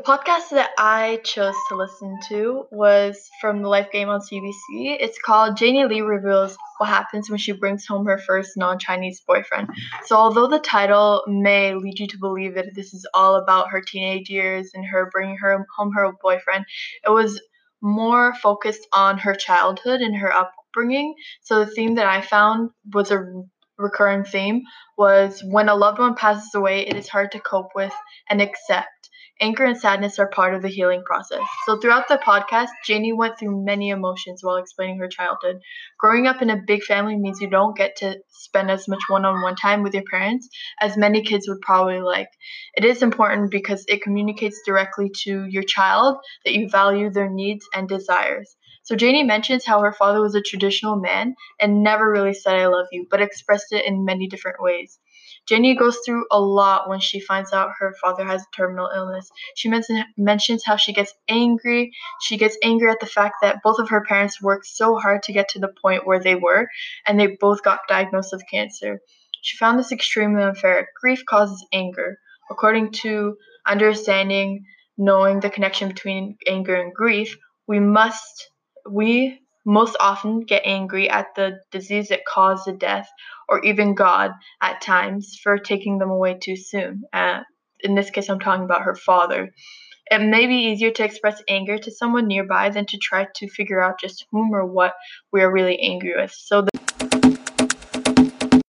podcast that I chose to listen to was from the Life Game on CBC. It's called Janie Lee Reveals What Happens When She Brings Home Her First Non Chinese Boyfriend. So, although the title may lead you to believe that this is all about her teenage years and her bringing her home her boyfriend, it was more focused on her childhood and her upbringing. So, the theme that I found was a recurring theme was when a loved one passes away, it is hard to cope with and accept Anger and sadness are part of the healing process. So, throughout the podcast, Janie went through many emotions while explaining her childhood. Growing up in a big family means you don't get to spend as much one on one time with your parents as many kids would probably like. It is important because it communicates directly to your child that you value their needs and desires. So, Janie mentions how her father was a traditional man and never really said, I love you, but expressed it in many different ways. Jenny goes through a lot when she finds out her father has a terminal illness. She mention, mentions how she gets angry. She gets angry at the fact that both of her parents worked so hard to get to the point where they were, and they both got diagnosed with cancer. She found this extremely unfair. Grief causes anger. According to understanding, knowing the connection between anger and grief, we must, we most often get angry at the disease that caused the death, or even God at times for taking them away too soon. Uh, in this case, I'm talking about her father. It may be easier to express anger to someone nearby than to try to figure out just whom or what we are really angry with. So,